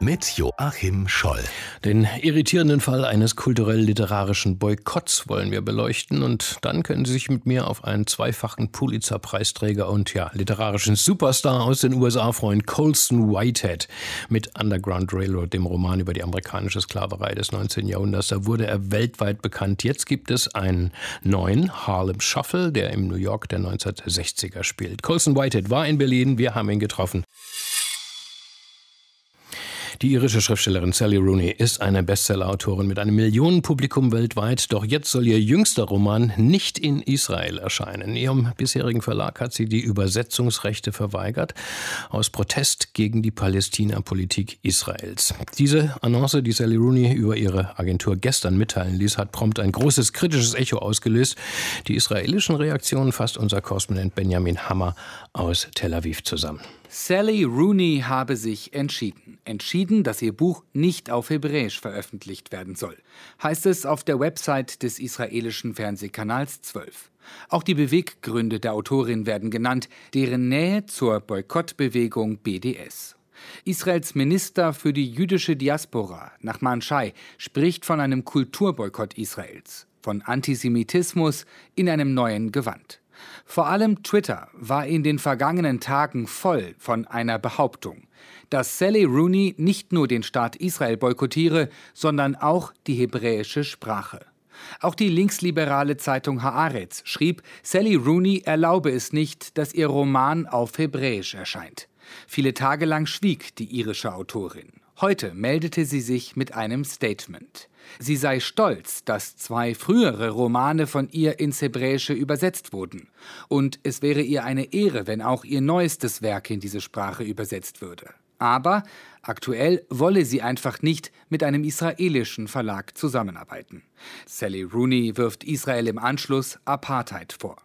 mit Joachim Scholl. Den irritierenden Fall eines kulturell-literarischen Boykotts wollen wir beleuchten und dann können Sie sich mit mir auf einen zweifachen Pulitzer-Preisträger und ja, literarischen Superstar aus den USA freuen, Colson Whitehead mit Underground Railroad, dem Roman über die amerikanische Sklaverei des 19. Jahrhunderts. Da wurde er weltweit bekannt. Jetzt gibt es einen neuen Harlem Shuffle, der im New York der 1960er spielt. Colson Whitehead war in Berlin, wir haben ihn getroffen. Die irische Schriftstellerin Sally Rooney ist eine Bestsellerautorin mit einem Millionenpublikum weltweit, doch jetzt soll ihr jüngster Roman nicht in Israel erscheinen. In ihrem bisherigen Verlag hat sie die Übersetzungsrechte verweigert, aus Protest gegen die Palästina-Politik Israels. Diese Annonce, die Sally Rooney über ihre Agentur gestern mitteilen ließ, hat prompt ein großes kritisches Echo ausgelöst. Die israelischen Reaktionen fasst unser Korrespondent Benjamin Hammer aus Tel Aviv zusammen. Sally Rooney habe sich entschieden. Entschieden, dass ihr Buch nicht auf Hebräisch veröffentlicht werden soll. Heißt es auf der Website des israelischen Fernsehkanals 12. Auch die Beweggründe der Autorin werden genannt, deren Nähe zur Boykottbewegung BDS. Israels Minister für die jüdische Diaspora, Nachman Shai, spricht von einem Kulturboykott Israels, von Antisemitismus in einem neuen Gewand. Vor allem Twitter war in den vergangenen Tagen voll von einer Behauptung, dass Sally Rooney nicht nur den Staat Israel boykottiere, sondern auch die hebräische Sprache. Auch die linksliberale Zeitung Haaretz schrieb, Sally Rooney erlaube es nicht, dass ihr Roman auf Hebräisch erscheint. Viele Tage lang schwieg die irische Autorin. Heute meldete sie sich mit einem Statement. Sie sei stolz, dass zwei frühere Romane von ihr ins Hebräische übersetzt wurden. Und es wäre ihr eine Ehre, wenn auch ihr neuestes Werk in diese Sprache übersetzt würde. Aber aktuell wolle sie einfach nicht mit einem israelischen Verlag zusammenarbeiten. Sally Rooney wirft Israel im Anschluss Apartheid vor.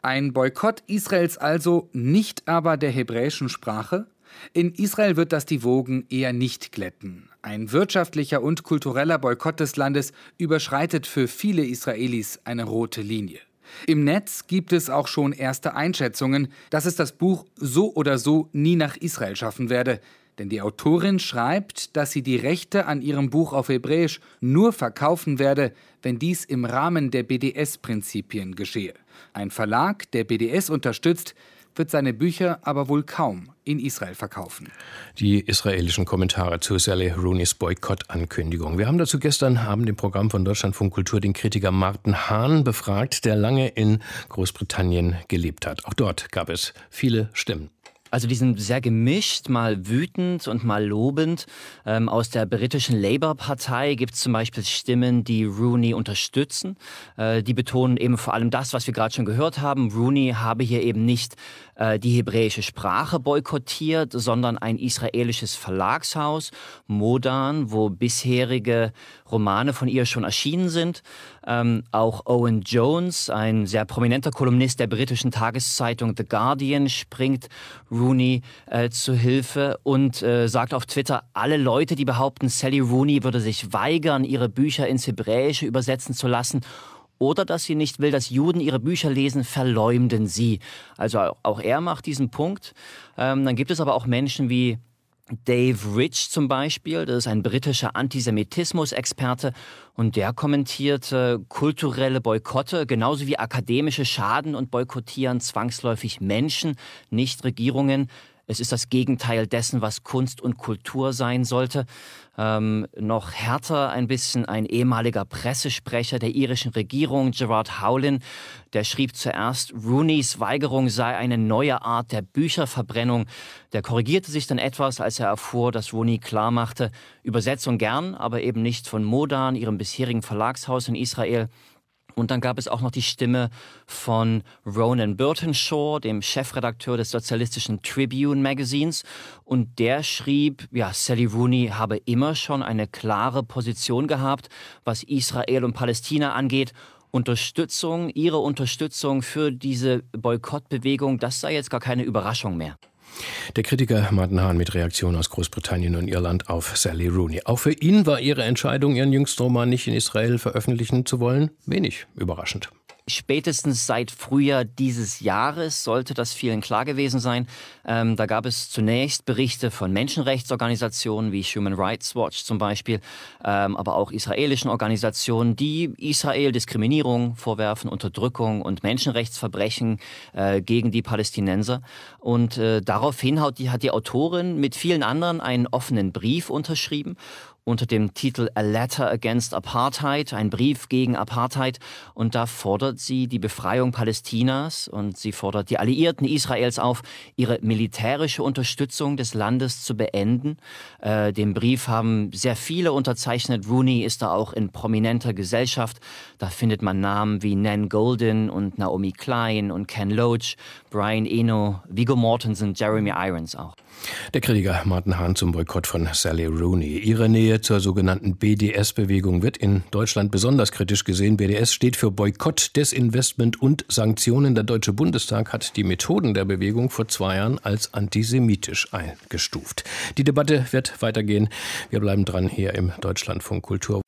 Ein Boykott Israels also, nicht aber der hebräischen Sprache? In Israel wird das die Wogen eher nicht glätten. Ein wirtschaftlicher und kultureller Boykott des Landes überschreitet für viele Israelis eine rote Linie. Im Netz gibt es auch schon erste Einschätzungen, dass es das Buch so oder so nie nach Israel schaffen werde. Denn die Autorin schreibt, dass sie die Rechte an ihrem Buch auf Hebräisch nur verkaufen werde, wenn dies im Rahmen der BDS-Prinzipien geschehe. Ein Verlag, der BDS unterstützt, wird seine Bücher aber wohl kaum in Israel verkaufen. Die israelischen Kommentare zu Sally Rooneys Boykott-Ankündigung. Wir haben dazu gestern Abend im Programm von Deutschlandfunk Kultur den Kritiker Martin Hahn befragt, der lange in Großbritannien gelebt hat. Auch dort gab es viele Stimmen. Also die sind sehr gemischt, mal wütend und mal lobend. Ähm, aus der britischen Labour-Partei gibt es zum Beispiel Stimmen, die Rooney unterstützen. Äh, die betonen eben vor allem das, was wir gerade schon gehört haben. Rooney habe hier eben nicht die hebräische Sprache boykottiert, sondern ein israelisches Verlagshaus, Modan, wo bisherige Romane von ihr schon erschienen sind. Ähm, auch Owen Jones, ein sehr prominenter Kolumnist der britischen Tageszeitung The Guardian, springt Rooney äh, zu Hilfe und äh, sagt auf Twitter, alle Leute, die behaupten, Sally Rooney würde sich weigern, ihre Bücher ins Hebräische übersetzen zu lassen oder dass sie nicht will, dass Juden ihre Bücher lesen, verleumden sie. Also auch er macht diesen Punkt. Ähm, dann gibt es aber auch Menschen wie Dave Rich zum Beispiel, das ist ein britischer Antisemitismus-Experte und der kommentiert äh, kulturelle Boykotte genauso wie akademische Schaden und boykottieren zwangsläufig Menschen, nicht Regierungen. Es ist das Gegenteil dessen, was Kunst und Kultur sein sollte. Ähm, noch härter ein bisschen ein ehemaliger Pressesprecher der irischen Regierung, Gerard Howlin, der schrieb zuerst, Rooneys Weigerung sei eine neue Art der Bücherverbrennung. Der korrigierte sich dann etwas, als er erfuhr, dass Rooney klarmachte, Übersetzung gern, aber eben nicht von Modan, ihrem bisherigen Verlagshaus in Israel, und dann gab es auch noch die Stimme von Ronan Burtonshaw, dem Chefredakteur des sozialistischen Tribune Magazins. Und der schrieb, ja, Sally Rooney habe immer schon eine klare Position gehabt, was Israel und Palästina angeht. Unterstützung, ihre Unterstützung für diese Boykottbewegung, das sei jetzt gar keine Überraschung mehr. Der Kritiker Martin Hahn mit Reaktion aus Großbritannien und Irland auf Sally Rooney. Auch für ihn war ihre Entscheidung, ihren jüngsten Roman nicht in Israel veröffentlichen zu wollen, wenig überraschend. Spätestens seit Frühjahr dieses Jahres sollte das vielen klar gewesen sein. Ähm, da gab es zunächst Berichte von Menschenrechtsorganisationen wie Human Rights Watch zum Beispiel, ähm, aber auch israelischen Organisationen, die Israel Diskriminierung vorwerfen, Unterdrückung und Menschenrechtsverbrechen äh, gegen die Palästinenser. Und äh, daraufhin hat die, hat die Autorin mit vielen anderen einen offenen Brief unterschrieben unter dem Titel A Letter Against Apartheid, ein Brief gegen Apartheid. Und da fordert sie die Befreiung Palästinas und sie fordert die Alliierten Israels auf, ihre militärische Unterstützung des Landes zu beenden. Äh, den Brief haben sehr viele unterzeichnet. Rooney ist da auch in prominenter Gesellschaft. Da findet man Namen wie Nan Golden und Naomi Klein und Ken Loach, Brian Eno, Viggo Mortensen, Jeremy Irons auch. Der Kritiker Martin Hahn zum Boykott von Sally Rooney. Ihre Nähe zur sogenannten BDS-Bewegung wird in Deutschland besonders kritisch gesehen. BDS steht für Boykott, Desinvestment und Sanktionen. Der Deutsche Bundestag hat die Methoden der Bewegung vor zwei Jahren als antisemitisch eingestuft. Die Debatte wird weitergehen. Wir bleiben dran hier im Deutschlandfunk Kultur.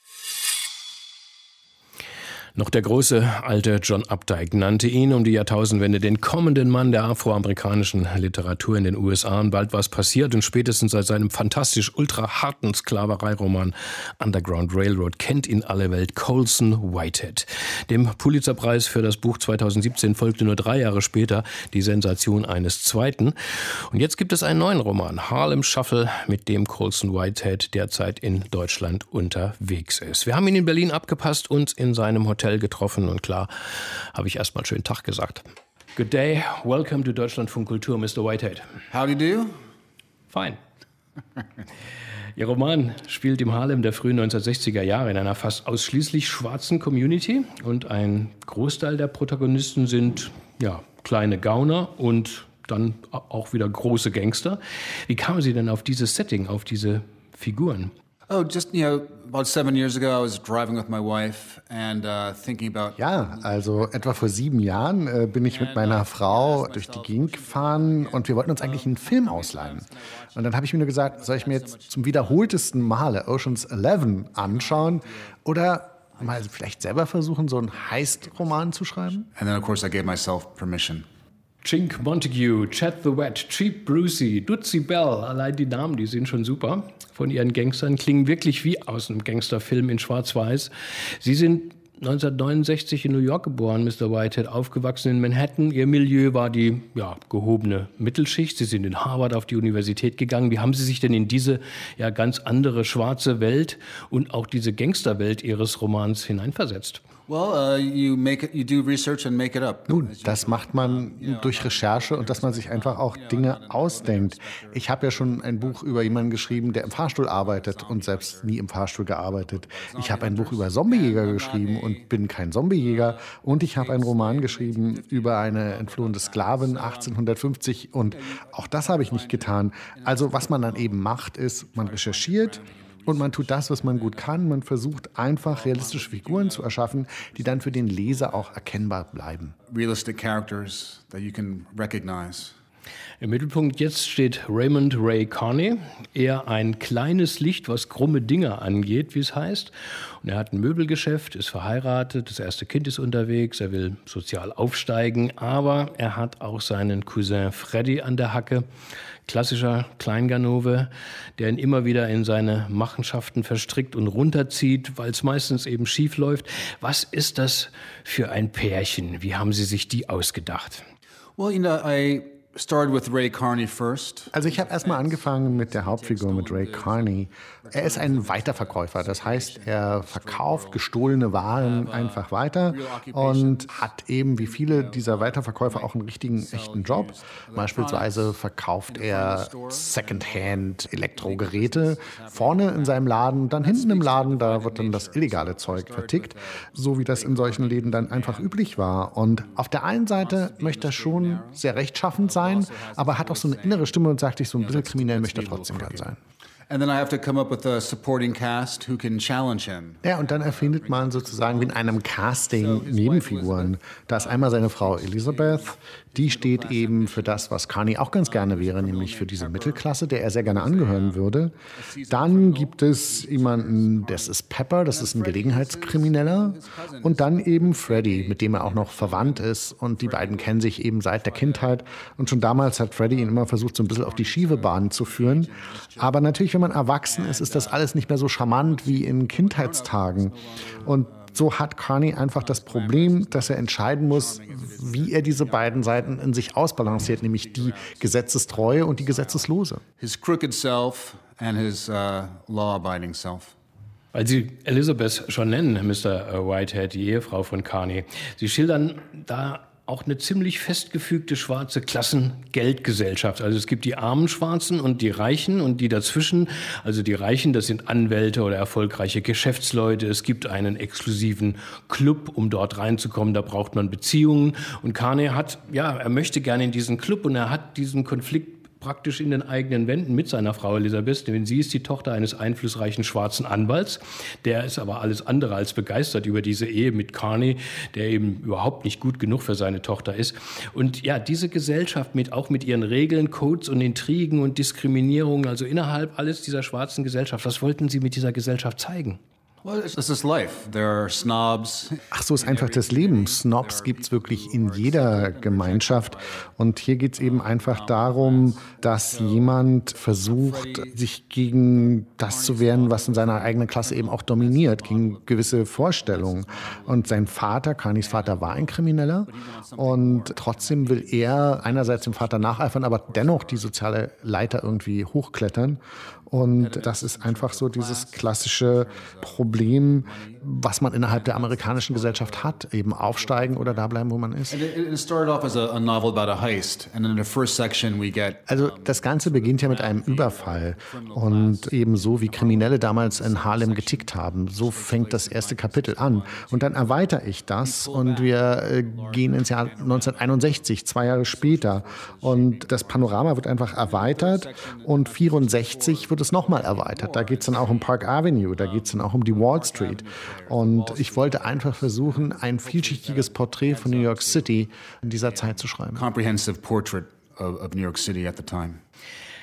Noch der große alte John Updike nannte ihn um die Jahrtausendwende den kommenden Mann der afroamerikanischen Literatur in den USA. Und bald war es passiert und spätestens seit seinem fantastisch ultra harten Sklavereiroman Underground Railroad kennt ihn alle Welt Colson Whitehead. Dem Pulitzerpreis für das Buch 2017 folgte nur drei Jahre später die Sensation eines zweiten. Und jetzt gibt es einen neuen Roman, Harlem Shuffle, mit dem Colson Whitehead derzeit in Deutschland unterwegs ist. Wir haben ihn in Berlin abgepasst und in seinem Hotel Hotel getroffen und klar, habe ich erstmal schönen Tag gesagt. Good day, welcome to Deutschlandfunk Kultur, Mr. Whitehead. How do you do? Fine. Ihr Roman spielt im Harlem der frühen 1960er Jahre in einer fast ausschließlich schwarzen Community und ein Großteil der Protagonisten sind ja, kleine Gauner und dann auch wieder große Gangster. Wie kamen Sie denn auf dieses Setting, auf diese Figuren? Oh, just, you know, about seven years ago, I was driving with my wife and uh, thinking about. Ja, also etwa vor sieben Jahren äh, bin ich mit meiner Frau durch die Gegend gefahren und wir wollten uns eigentlich einen Film ausleihen. Und dann habe ich mir nur gesagt, soll ich mir jetzt zum wiederholtesten Male Oceans 11 anschauen oder mal vielleicht selber versuchen, so einen Heist-Roman zu schreiben? And then, of course, I gave myself permission. Chink Montague, Chad the Wet, Cheap Brucey, Dutzy Bell, allein die Namen, die sind schon super von ihren Gangstern, klingen wirklich wie aus einem Gangsterfilm in Schwarz-Weiß. Sie sind 1969 in New York geboren, Mr. Whitehead, aufgewachsen in Manhattan. Ihr Milieu war die ja, gehobene Mittelschicht. Sie sind in Harvard auf die Universität gegangen. Wie haben Sie sich denn in diese ja, ganz andere schwarze Welt und auch diese Gangsterwelt Ihres Romans hineinversetzt? Well, uh, you make it, you do research and make it up. Nun, das macht man durch Recherche und dass man sich einfach auch Dinge ausdenkt. Ich habe ja schon ein Buch über jemanden geschrieben, der im Fahrstuhl arbeitet und selbst nie im Fahrstuhl gearbeitet. Ich habe ein Buch über Zombiejäger geschrieben und bin kein Zombiejäger. Und ich habe einen Roman geschrieben über eine entflohene Sklavin 1850 und auch das habe ich nicht getan. Also was man dann eben macht, ist, man recherchiert, und man tut das, was man gut kann. Man versucht einfach realistische Figuren zu erschaffen, die dann für den Leser auch erkennbar bleiben. Realistic characters that you can recognize. Im Mittelpunkt jetzt steht Raymond Ray Carney, eher ein kleines Licht, was krumme Dinge angeht, wie es heißt. Und er hat ein Möbelgeschäft, ist verheiratet, das erste Kind ist unterwegs, er will sozial aufsteigen, aber er hat auch seinen Cousin Freddy an der Hacke klassischer Kleinganove, der ihn immer wieder in seine Machenschaften verstrickt und runterzieht, weil es meistens eben schief läuft. Was ist das für ein Pärchen? Wie haben Sie sich die ausgedacht? Well, you know, I also ich habe erstmal angefangen mit der Hauptfigur, mit Ray Carney. Er ist ein Weiterverkäufer, das heißt, er verkauft gestohlene Waren einfach weiter und hat eben wie viele dieser Weiterverkäufer auch einen richtigen, echten Job. Beispielsweise verkauft er Secondhand Elektrogeräte vorne in seinem Laden, dann hinten im Laden, da wird dann das illegale Zeug vertickt, so wie das in solchen Läden dann einfach üblich war. Und auf der einen Seite möchte er schon sehr rechtschaffend sein, sein, aber hat auch so eine innere Stimme und sagt sich, so ein bisschen kriminell möchte er trotzdem gern sein. Ja, und dann erfindet man sozusagen wie in einem Casting Nebenfiguren. Da ist einmal seine Frau Elizabeth, die steht eben für das, was Carney auch ganz gerne wäre, nämlich für diese Mittelklasse, der er sehr gerne angehören würde. Dann gibt es jemanden, das ist Pepper, das ist ein Gelegenheitskrimineller. Und dann eben Freddy, mit dem er auch noch verwandt ist. Und die beiden kennen sich eben seit der Kindheit. Und schon damals hat Freddy ihn immer versucht, so ein bisschen auf die schiefe Bahn zu führen. Aber natürlich, wenn man erwachsen ist, ist das alles nicht mehr so charmant wie in Kindheitstagen. Und so hat Carney einfach das Problem, dass er entscheiden muss, wie er diese beiden Seiten in sich ausbalanciert, nämlich die Gesetzestreue und die Gesetzeslose. His crooked self and his uh, law-abiding self. Weil Sie Elizabeth schon nennen, Mr. Whitehead, die Ehefrau von Carney. Sie schildern da auch eine ziemlich festgefügte schwarze Klassengeldgesellschaft. Also es gibt die armen Schwarzen und die Reichen und die dazwischen. Also die Reichen, das sind Anwälte oder erfolgreiche Geschäftsleute. Es gibt einen exklusiven Club, um dort reinzukommen. Da braucht man Beziehungen. Und Kane hat, ja, er möchte gerne in diesen Club und er hat diesen Konflikt praktisch in den eigenen Wänden mit seiner Frau Elisabeth, denn sie ist die Tochter eines einflussreichen schwarzen Anwalts. Der ist aber alles andere als begeistert über diese Ehe mit Carney, der eben überhaupt nicht gut genug für seine Tochter ist. Und ja, diese Gesellschaft mit, auch mit ihren Regeln, Codes und Intrigen und Diskriminierungen, also innerhalb alles dieser schwarzen Gesellschaft, was wollten Sie mit dieser Gesellschaft zeigen? Ach so ist einfach das Leben. Snobs gibt es wirklich in jeder Gemeinschaft. Und hier geht es eben einfach darum, dass jemand versucht, sich gegen das zu wehren, was in seiner eigenen Klasse eben auch dominiert, gegen gewisse Vorstellungen. Und sein Vater, Kanis Vater, war ein Krimineller. Und trotzdem will er einerseits dem Vater nacheifern, aber dennoch die soziale Leiter irgendwie hochklettern. Und das ist einfach so dieses klassische Problem, was man innerhalb der amerikanischen Gesellschaft hat, eben aufsteigen oder da bleiben, wo man ist. Also das Ganze beginnt ja mit einem Überfall. und eben so wie Kriminelle damals in Harlem getickt haben. So fängt das erste Kapitel an. Und dann erweitere ich das und wir äh, gehen ins Jahr 1961, zwei Jahre später. Und das Panorama wird einfach erweitert. Und 64 wird es nochmal erweitert. Da geht es dann auch um Park Avenue, da geht es dann auch um die Wall Street. Und ich wollte einfach versuchen, ein vielschichtiges Porträt von New York City in dieser Zeit zu schreiben. Comprehensive portrait of New York City at the time.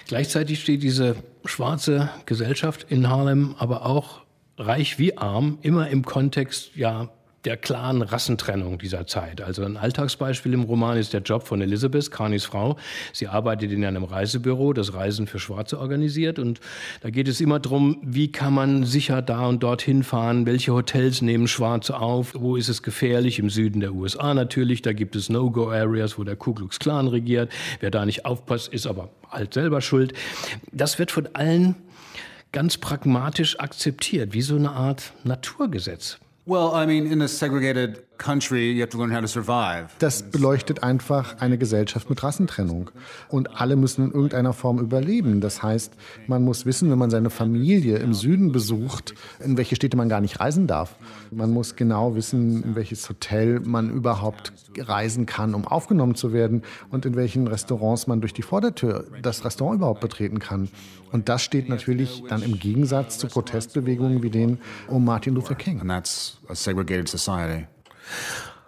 Gleichzeitig steht diese schwarze Gesellschaft in Harlem aber auch reich wie arm immer im Kontext ja der klaren Rassentrennung dieser Zeit. Also ein Alltagsbeispiel im Roman ist der Job von Elizabeth, Carneys Frau. Sie arbeitet in einem Reisebüro, das Reisen für Schwarze organisiert. Und da geht es immer darum, wie kann man sicher da und dort hinfahren, welche Hotels nehmen Schwarze auf, wo ist es gefährlich, im Süden der USA natürlich, da gibt es No-Go-Areas, wo der Ku Klux Klan regiert. Wer da nicht aufpasst, ist aber halt selber schuld. Das wird von allen ganz pragmatisch akzeptiert, wie so eine Art Naturgesetz. Well, I mean, in a segregated das beleuchtet einfach eine Gesellschaft mit Rassentrennung. Und alle müssen in irgendeiner Form überleben. Das heißt, man muss wissen, wenn man seine Familie im Süden besucht, in welche Städte man gar nicht reisen darf. Man muss genau wissen, in welches Hotel man überhaupt reisen kann, um aufgenommen zu werden und in welchen Restaurants man durch die Vordertür das Restaurant überhaupt betreten kann. Und das steht natürlich dann im Gegensatz zu Protestbewegungen wie den um Martin Luther King. And that's a segregated society.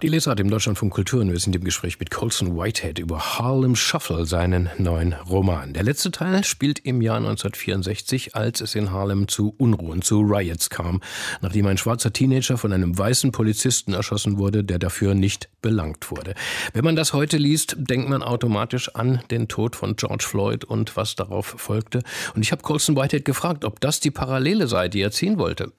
Die Lesart im Deutschlandfunk Kultur und wir sind im Gespräch mit Colson Whitehead über Harlem Shuffle, seinen neuen Roman. Der letzte Teil spielt im Jahr 1964, als es in Harlem zu Unruhen, zu Riots kam, nachdem ein schwarzer Teenager von einem weißen Polizisten erschossen wurde, der dafür nicht belangt wurde. Wenn man das heute liest, denkt man automatisch an den Tod von George Floyd und was darauf folgte. Und ich habe Colson Whitehead gefragt, ob das die Parallele sei, die er ziehen wollte.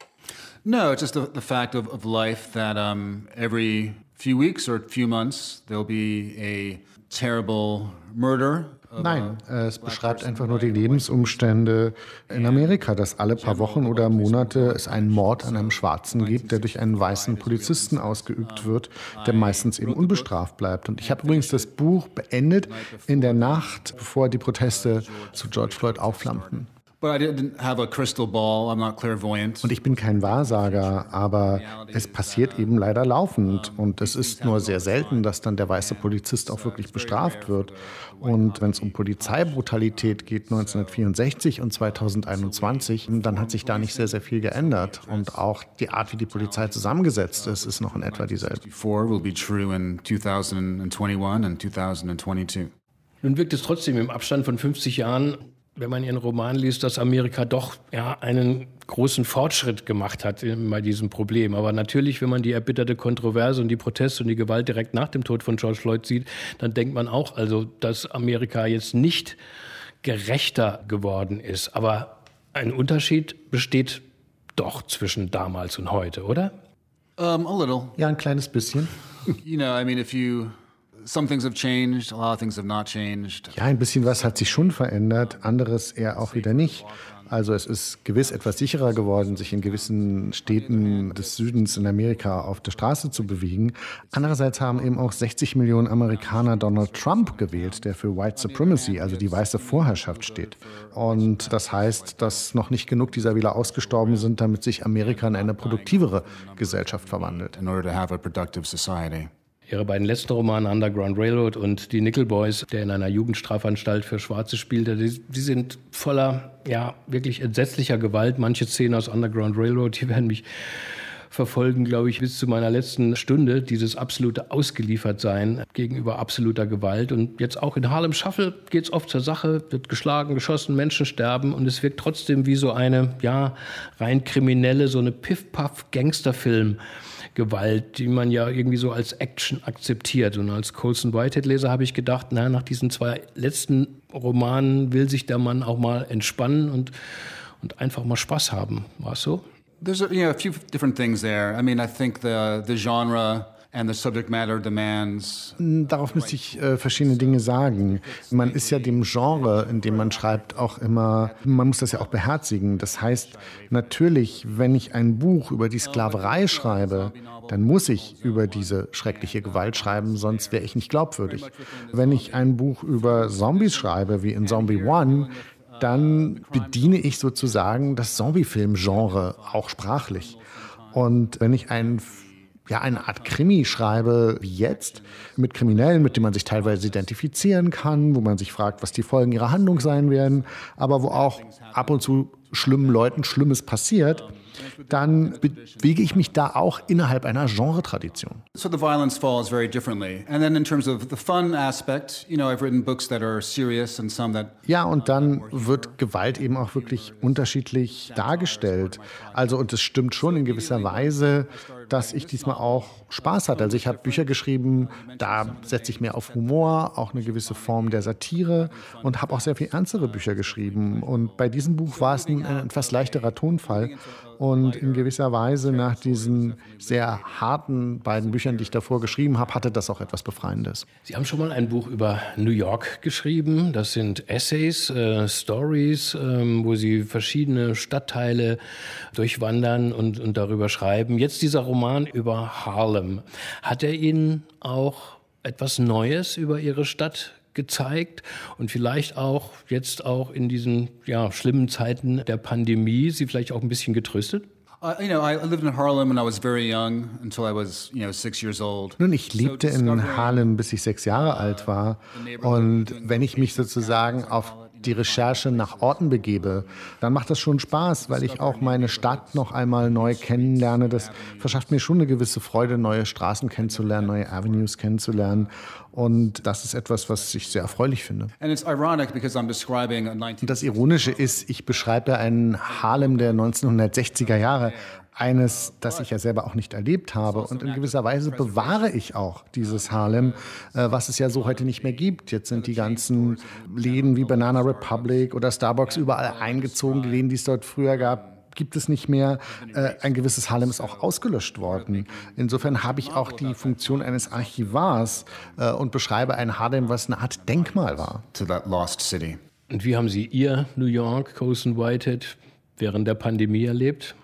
No, it's just the, the fact of, of life that um, every few weeks or few months there'll be a terrible murder Nein, es beschreibt einfach nur die Lebensumstände in Amerika, dass alle paar Wochen oder Monate es einen Mord an einem Schwarzen gibt, der durch einen weißen Polizisten ausgeübt wird, der meistens eben unbestraft bleibt. Und ich habe übrigens das Buch beendet in der Nacht, bevor die Proteste zu George Floyd aufflammten. Und ich bin kein Wahrsager, aber es passiert eben leider laufend. Und es ist nur sehr selten, dass dann der weiße Polizist auch wirklich bestraft wird. Und wenn es um Polizeibrutalität geht 1964 und 2021, dann hat sich da nicht sehr, sehr viel geändert. Und auch die Art, wie die Polizei zusammengesetzt ist, ist noch in etwa dieselbe. Nun wirkt es trotzdem im Abstand von 50 Jahren wenn man Ihren Roman liest, dass Amerika doch ja, einen großen Fortschritt gemacht hat bei diesem Problem. Aber natürlich, wenn man die erbitterte Kontroverse und die Proteste und die Gewalt direkt nach dem Tod von George Floyd sieht, dann denkt man auch, also, dass Amerika jetzt nicht gerechter geworden ist. Aber ein Unterschied besteht doch zwischen damals und heute, oder? Um, a little. Ja, ein kleines bisschen. you know, I mean, if you some things have changed, a lot of things have not changed. Ja, ein bisschen was hat sich schon verändert, anderes eher auch wieder nicht. Also es ist gewiss etwas sicherer geworden, sich in gewissen Städten des Südens in Amerika auf der Straße zu bewegen. Andererseits haben eben auch 60 Millionen Amerikaner Donald Trump gewählt, der für White Supremacy, also die weiße Vorherrschaft steht. Und das heißt, dass noch nicht genug dieser Wähler ausgestorben sind, damit sich Amerika in eine produktivere Gesellschaft verwandelt. In order to have a productive society. Ihre beiden letzten Romane, Underground Railroad und Die Nickel Boys, der in einer Jugendstrafanstalt für Schwarze spielte, die, die, sind voller, ja, wirklich entsetzlicher Gewalt. Manche Szenen aus Underground Railroad, die werden mich verfolgen, glaube ich, bis zu meiner letzten Stunde, dieses absolute Ausgeliefertsein gegenüber absoluter Gewalt. Und jetzt auch in Harlem Shuffle geht es oft zur Sache, wird geschlagen, geschossen, Menschen sterben und es wirkt trotzdem wie so eine, ja, rein kriminelle, so eine Piff-Puff-Gangsterfilm. Gewalt, die man ja irgendwie so als Action akzeptiert. Und als Colson Whitehead-Leser habe ich gedacht, na, nach diesen zwei letzten Romanen will sich der Mann auch mal entspannen und, und einfach mal Spaß haben. War es so? There's a, you know, a few different things there. I mean, I think the, the genre Darauf müsste ich äh, verschiedene Dinge sagen. Man ist ja dem Genre, in dem man schreibt, auch immer, man muss das ja auch beherzigen. Das heißt, natürlich, wenn ich ein Buch über die Sklaverei schreibe, dann muss ich über diese schreckliche Gewalt schreiben, sonst wäre ich nicht glaubwürdig. Wenn ich ein Buch über Zombies schreibe, wie in Zombie One, dann bediene ich sozusagen das Zombie-Film-Genre auch sprachlich. Und wenn ich einen ja, eine Art Krimi schreibe, wie jetzt, mit Kriminellen, mit denen man sich teilweise identifizieren kann, wo man sich fragt, was die Folgen ihrer Handlung sein werden, aber wo auch ab und zu schlimmen Leuten Schlimmes passiert, dann bewege ich mich da auch innerhalb einer Genre-Tradition. So the violence falls very differently. And then in terms of the fun aspect, you know, I've written books that are serious and some that Ja, und dann wird Gewalt eben auch wirklich unterschiedlich dargestellt. Also und es stimmt schon in gewisser Weise, dass ich diesmal auch Spaß hatte. Also ich habe Bücher geschrieben, da setze ich mehr auf Humor, auch eine gewisse Form der Satire und habe auch sehr viel ernstere Bücher geschrieben. Und bei diesem Buch war es ein, ein etwas leichterer Tonfall. Und in gewisser Weise nach diesen sehr harten beiden Büchern, die ich davor geschrieben habe, hatte das auch etwas Befreiendes. Sie haben schon mal ein Buch über New York geschrieben. Das sind Essays, äh, Stories, äh, wo Sie verschiedene Stadtteile durchwandern und, und darüber schreiben. Jetzt dieser Roman über Harlem. Hat er Ihnen auch etwas Neues über Ihre Stadt gezeigt und vielleicht auch jetzt auch in diesen ja, schlimmen Zeiten der Pandemie Sie vielleicht auch ein bisschen getröstet? Nun, ich lebte in Harlem, bis ich sechs Jahre alt war. Und wenn ich mich sozusagen auf die Recherche nach Orten begebe, dann macht das schon Spaß, weil ich auch meine Stadt noch einmal neu kennenlerne. Das verschafft mir schon eine gewisse Freude, neue Straßen kennenzulernen, neue Avenues kennenzulernen. Und das ist etwas, was ich sehr erfreulich finde. Und das Ironische ist, ich beschreibe einen Harlem der 1960er Jahre, eines, das ich ja selber auch nicht erlebt habe. Und in gewisser Weise bewahre ich auch dieses Harlem, äh, was es ja so heute nicht mehr gibt. Jetzt sind die ganzen Läden wie Banana Republic oder Starbucks überall eingezogen. Die Läden, die es dort früher gab, gibt es nicht mehr. Äh, ein gewisses Harlem ist auch ausgelöscht worden. Insofern habe ich auch die Funktion eines Archivars äh, und beschreibe ein Harlem, was eine Art Denkmal war. To that lost city. Und wie haben Sie Ihr New York, Colson Whitehead, während der Pandemie erlebt?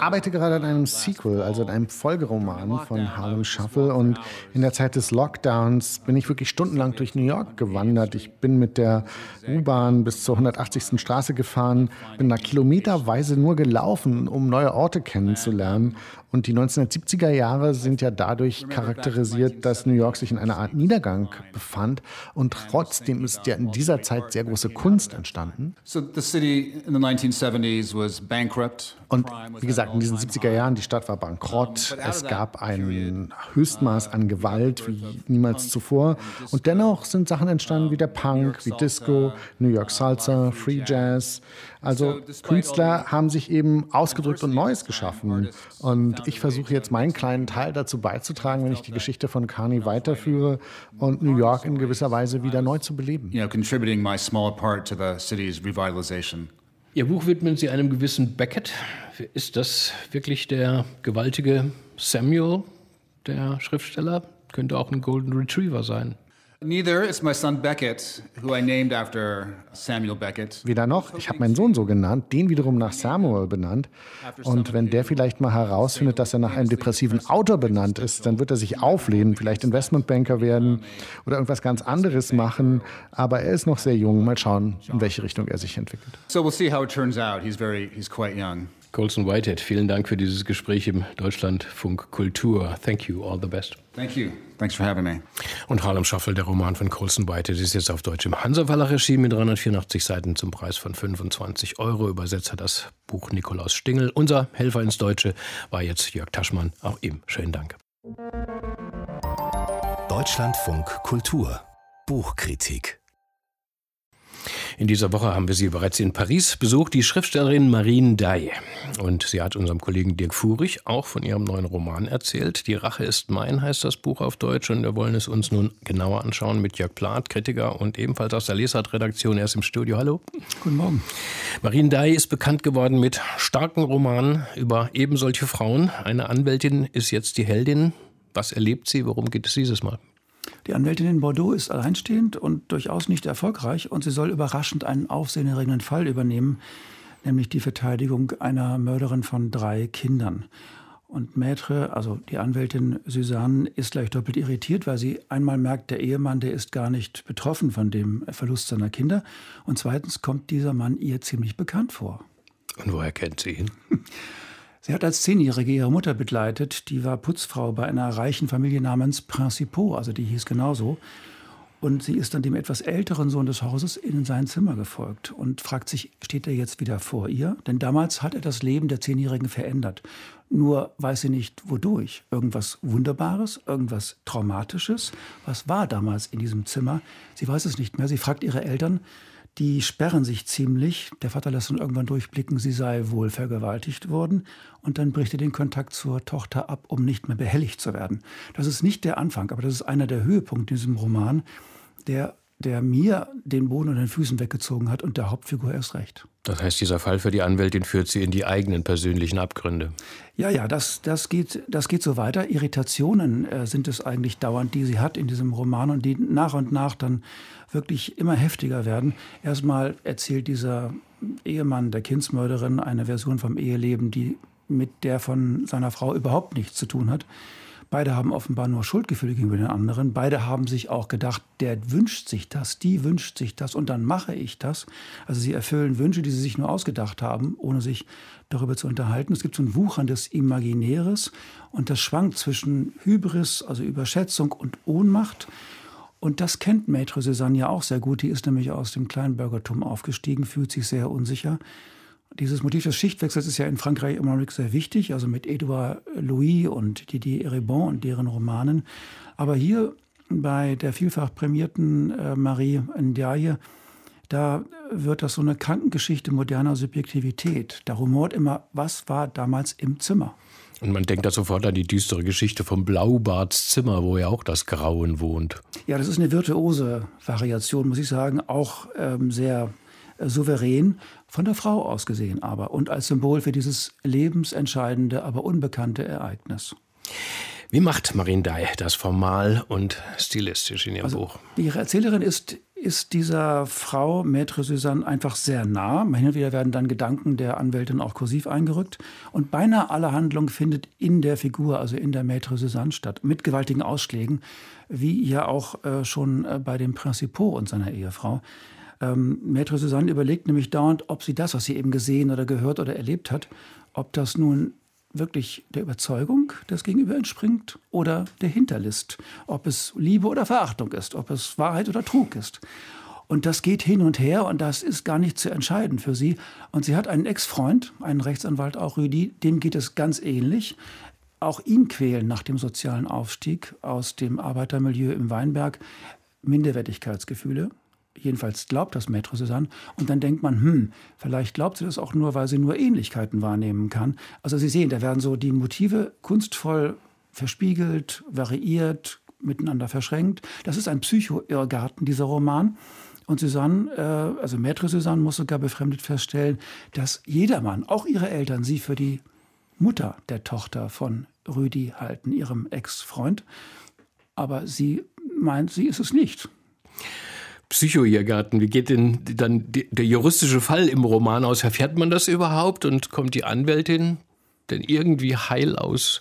Arbeite gerade an einem Sequel, also an einem Folgeroman von Harlem Shuffle. Und in der Zeit des Lockdowns bin ich wirklich stundenlang durch New York gewandert. Ich bin mit der U-Bahn bis zur 180. Straße gefahren, bin da kilometerweise nur gelaufen, um neue Orte kennenzulernen. Und die 1970er Jahre sind ja dadurch charakterisiert, dass New York sich in einer Art Niedergang befand. Und trotzdem ist ja in dieser Zeit sehr große Kunst entstanden. Und wie gesagt, in diesen 70er Jahren, die Stadt war bankrott. Es gab ein Höchstmaß an Gewalt wie niemals zuvor. Und dennoch sind Sachen entstanden wie der Punk, wie Disco, New York Salsa, Free Jazz. Also Künstler haben sich eben ausgedrückt und Neues geschaffen. Und ich versuche jetzt meinen kleinen Teil dazu beizutragen, wenn ich die Geschichte von Carney weiterführe und New York in gewisser Weise wieder neu zu beleben. You know, contributing my small part to the city's revitalization. Ihr Buch widmen Sie einem gewissen Beckett. Ist das wirklich der gewaltige Samuel, der Schriftsteller? Könnte auch ein Golden Retriever sein. Neither. It's my son Beckett, who I named after Samuel Beckett. Weder noch. Ich habe meinen Sohn so genannt, den wiederum nach Samuel benannt. Und wenn der vielleicht mal herausfindet, dass er nach einem depressiven Autor benannt ist, dann wird er sich auflehnen, vielleicht Investmentbanker werden oder irgendwas ganz anderes machen. Aber er ist noch sehr jung. Mal schauen, in welche Richtung er sich entwickelt. So we'll see how it turns out. He's very, he's quite young. Colson Whitehead, vielen Dank für dieses Gespräch im Deutschlandfunk Kultur. Thank you, all the best. Thank you. Thanks for having me. Und Harlem Shuffle, der Roman von Colson Whitehead, ist jetzt auf Deutsch im Hansa-Verlag erschienen mit 384 Seiten zum Preis von 25 Euro. Übersetzt hat das Buch Nikolaus Stingel. Unser Helfer ins Deutsche war jetzt Jörg Taschmann. Auch ihm schönen Dank. Deutschlandfunk Kultur Buchkritik in dieser Woche haben wir sie bereits in Paris besucht, die Schriftstellerin Marine Day. Und sie hat unserem Kollegen Dirk Furich auch von ihrem neuen Roman erzählt. Die Rache ist mein heißt das Buch auf Deutsch und wir wollen es uns nun genauer anschauen mit Jörg Plath, Kritiker und ebenfalls aus der Lesart-Redaktion. Er ist im Studio. Hallo. Guten Morgen. Marine Day ist bekannt geworden mit starken Romanen über eben solche Frauen. Eine Anwältin ist jetzt die Heldin. Was erlebt sie? Worum geht es dieses Mal? Die Anwältin in Bordeaux ist alleinstehend und durchaus nicht erfolgreich und sie soll überraschend einen aufsehenerregenden Fall übernehmen, nämlich die Verteidigung einer Mörderin von drei Kindern. Und Maître, also die Anwältin Suzanne, ist gleich doppelt irritiert, weil sie einmal merkt, der Ehemann, der ist gar nicht betroffen von dem Verlust seiner Kinder. Und zweitens kommt dieser Mann ihr ziemlich bekannt vor. Und woher kennt sie ihn? Sie hat als Zehnjährige ihre Mutter begleitet. Die war Putzfrau bei einer reichen Familie namens Principaux, also die hieß genauso. Und sie ist dann dem etwas älteren Sohn des Hauses in sein Zimmer gefolgt und fragt sich, steht er jetzt wieder vor ihr? Denn damals hat er das Leben der Zehnjährigen verändert. Nur weiß sie nicht, wodurch. Irgendwas Wunderbares, irgendwas Traumatisches. Was war damals in diesem Zimmer? Sie weiß es nicht mehr. Sie fragt ihre Eltern, die sperren sich ziemlich. Der Vater lässt dann irgendwann durchblicken, sie sei wohl vergewaltigt worden. Und dann bricht er den Kontakt zur Tochter ab, um nicht mehr behelligt zu werden. Das ist nicht der Anfang, aber das ist einer der Höhepunkte in diesem Roman, der der mir den Boden unter den Füßen weggezogen hat und der Hauptfigur erst recht. Das heißt, dieser Fall für die Anwältin führt sie in die eigenen persönlichen Abgründe. Ja, ja, das, das, geht, das geht so weiter. Irritationen äh, sind es eigentlich dauernd, die sie hat in diesem Roman und die nach und nach dann wirklich immer heftiger werden. Erstmal erzählt dieser Ehemann der Kindsmörderin eine Version vom Eheleben, die mit der von seiner Frau überhaupt nichts zu tun hat. Beide haben offenbar nur Schuldgefühle gegenüber den anderen. Beide haben sich auch gedacht, der wünscht sich das, die wünscht sich das und dann mache ich das. Also sie erfüllen Wünsche, die sie sich nur ausgedacht haben, ohne sich darüber zu unterhalten. Es gibt so ein wucherndes Imaginäres und das schwankt zwischen Hybris, also Überschätzung und Ohnmacht. Und das kennt Maître Cézanne ja auch sehr gut. Die ist nämlich aus dem Kleinbürgertum aufgestiegen, fühlt sich sehr unsicher. Dieses Motiv des Schichtwechsels ist ja in Frankreich immer noch sehr wichtig, also mit Edouard Louis und Didier Eribon und deren Romanen. Aber hier bei der vielfach prämierten äh, Marie Ndiaye, da wird das so eine Krankengeschichte moderner Subjektivität. Da rumort immer, was war damals im Zimmer? Und man denkt da sofort an die düstere Geschichte vom Blaubarts Zimmer, wo ja auch das Grauen wohnt. Ja, das ist eine virtuose Variation, muss ich sagen, auch ähm, sehr souverän, von der Frau aus gesehen aber und als Symbol für dieses lebensentscheidende, aber unbekannte Ereignis. Wie macht Marine Day das formal und stilistisch in ihrem also, Buch? Ihre Erzählerin ist ist dieser Frau Maître Suzanne einfach sehr nah. Hin und wieder werden dann Gedanken der Anwältin auch kursiv eingerückt. Und beinahe alle Handlung findet in der Figur, also in der Maître Suzanne statt, mit gewaltigen Ausschlägen, wie ja auch äh, schon äh, bei dem Principaux und seiner Ehefrau. Ähm, Maître Suzanne überlegt nämlich dauernd, ob sie das, was sie eben gesehen oder gehört oder erlebt hat, ob das nun wirklich der Überzeugung des Gegenüber entspringt oder der Hinterlist, ob es Liebe oder Verachtung ist, ob es Wahrheit oder Trug ist. Und das geht hin und her und das ist gar nicht zu entscheiden für sie. Und sie hat einen Ex-Freund, einen Rechtsanwalt auch, Rüdi, dem geht es ganz ähnlich. Auch ihn quälen nach dem sozialen Aufstieg aus dem Arbeitermilieu im Weinberg Minderwertigkeitsgefühle, jedenfalls glaubt das Maître Suzanne. Und dann denkt man, hm, vielleicht glaubt sie das auch nur, weil sie nur Ähnlichkeiten wahrnehmen kann. Also Sie sehen, da werden so die Motive kunstvoll verspiegelt, variiert, miteinander verschränkt. Das ist ein Psycho-Irrgarten, dieser Roman. Und Suzanne, äh, also Maître Suzanne, muss sogar befremdet feststellen, dass jedermann, auch ihre Eltern, sie für die Mutter der Tochter von Rüdi halten, ihrem Ex-Freund. Aber sie meint, sie ist es nicht. Psycho-Irrgarten. Wie geht denn dann der juristische Fall im Roman aus? Erfährt man das überhaupt und kommt die Anwältin denn irgendwie heil aus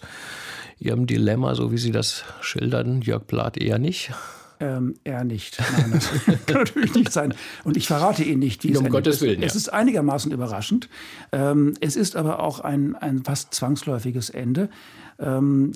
ihrem Dilemma, so wie Sie das schildern? Jörg Blatt eher nicht? Ähm, er nicht. Nein, das kann natürlich nicht sein. Und ich verrate Ihnen nicht, wie es Um Gottes Willen. Ja. Es ist einigermaßen überraschend. Ähm, es ist aber auch ein, ein fast zwangsläufiges Ende. Ähm,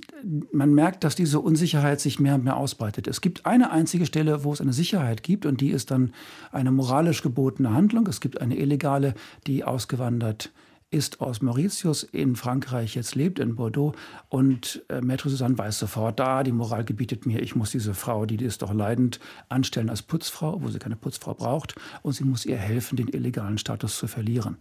man merkt, dass diese Unsicherheit sich mehr und mehr ausbreitet. Es gibt eine einzige Stelle, wo es eine Sicherheit gibt, und die ist dann eine moralisch gebotene Handlung. Es gibt eine illegale, die ausgewandert ist ist aus Mauritius in Frankreich, jetzt lebt in Bordeaux. Und äh, Maître Suzanne weiß sofort, da, die Moral gebietet mir, ich muss diese Frau, die ist doch leidend, anstellen als Putzfrau, wo sie keine Putzfrau braucht. Und sie muss ihr helfen, den illegalen Status zu verlieren.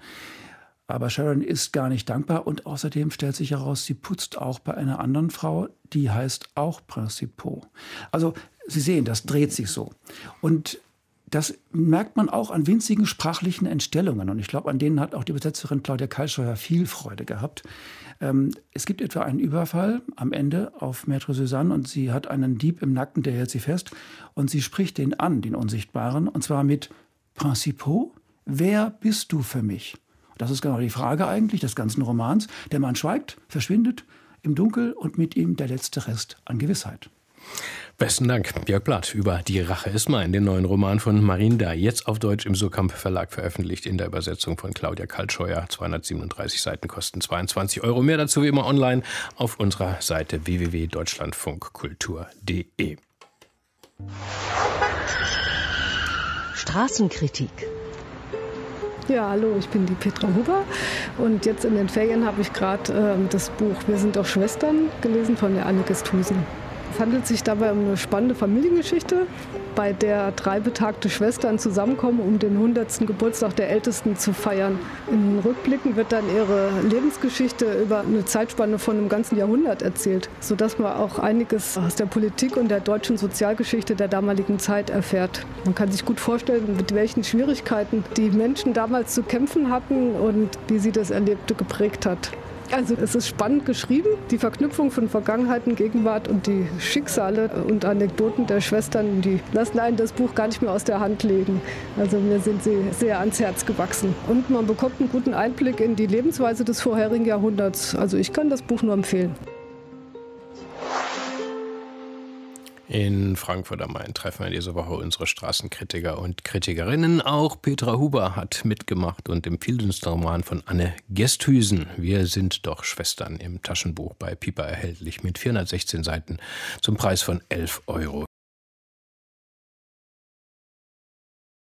Aber Sharon ist gar nicht dankbar und außerdem stellt sich heraus, sie putzt auch bei einer anderen Frau, die heißt auch Principaux. Also Sie sehen, das dreht sich so. Und das merkt man auch an winzigen sprachlichen Entstellungen. Und ich glaube, an denen hat auch die Übersetzerin Claudia Kalscheuer viel Freude gehabt. Ähm, es gibt etwa einen Überfall am Ende auf Maître Suzanne und sie hat einen Dieb im Nacken, der hält sie fest. Und sie spricht den an, den Unsichtbaren, und zwar mit Principaux, wer bist du für mich? Das ist genau die Frage eigentlich des ganzen Romans. Der Mann schweigt, verschwindet im Dunkel und mit ihm der letzte Rest an Gewissheit. Besten Dank, Jörg Blatt, über Die Rache ist mein, den neuen Roman von Marinda, jetzt auf Deutsch im Surkamp Verlag veröffentlicht, in der Übersetzung von Claudia Kaltscheuer. 237 Seiten kosten 22 Euro. Mehr dazu wie immer online auf unserer Seite www.deutschlandfunkkultur.de. Straßenkritik ja, hallo, ich bin die Petra Huber und jetzt in den Ferien habe ich gerade äh, das Buch Wir sind doch Schwestern gelesen von der Anne Gesthusen. Es handelt sich dabei um eine spannende Familiengeschichte, bei der drei betagte Schwestern zusammenkommen, um den 100. Geburtstag der Ältesten zu feiern. In Rückblicken wird dann ihre Lebensgeschichte über eine Zeitspanne von einem ganzen Jahrhundert erzählt, sodass man auch einiges aus der Politik und der deutschen Sozialgeschichte der damaligen Zeit erfährt. Man kann sich gut vorstellen, mit welchen Schwierigkeiten die Menschen damals zu kämpfen hatten und wie sie das Erlebte geprägt hat. Also es ist spannend geschrieben, die Verknüpfung von Vergangenheit und Gegenwart und die Schicksale und Anekdoten der Schwestern, die lassen einen das Buch gar nicht mehr aus der Hand legen. Also mir sind sie sehr ans Herz gewachsen. Und man bekommt einen guten Einblick in die Lebensweise des vorherigen Jahrhunderts. Also ich kann das Buch nur empfehlen. In Frankfurt am Main treffen wir diese Woche unsere Straßenkritiker und Kritikerinnen. Auch Petra Huber hat mitgemacht und den Roman von Anne Gesthüsen. Wir sind doch Schwestern im Taschenbuch bei Piper erhältlich mit 416 Seiten zum Preis von 11 Euro.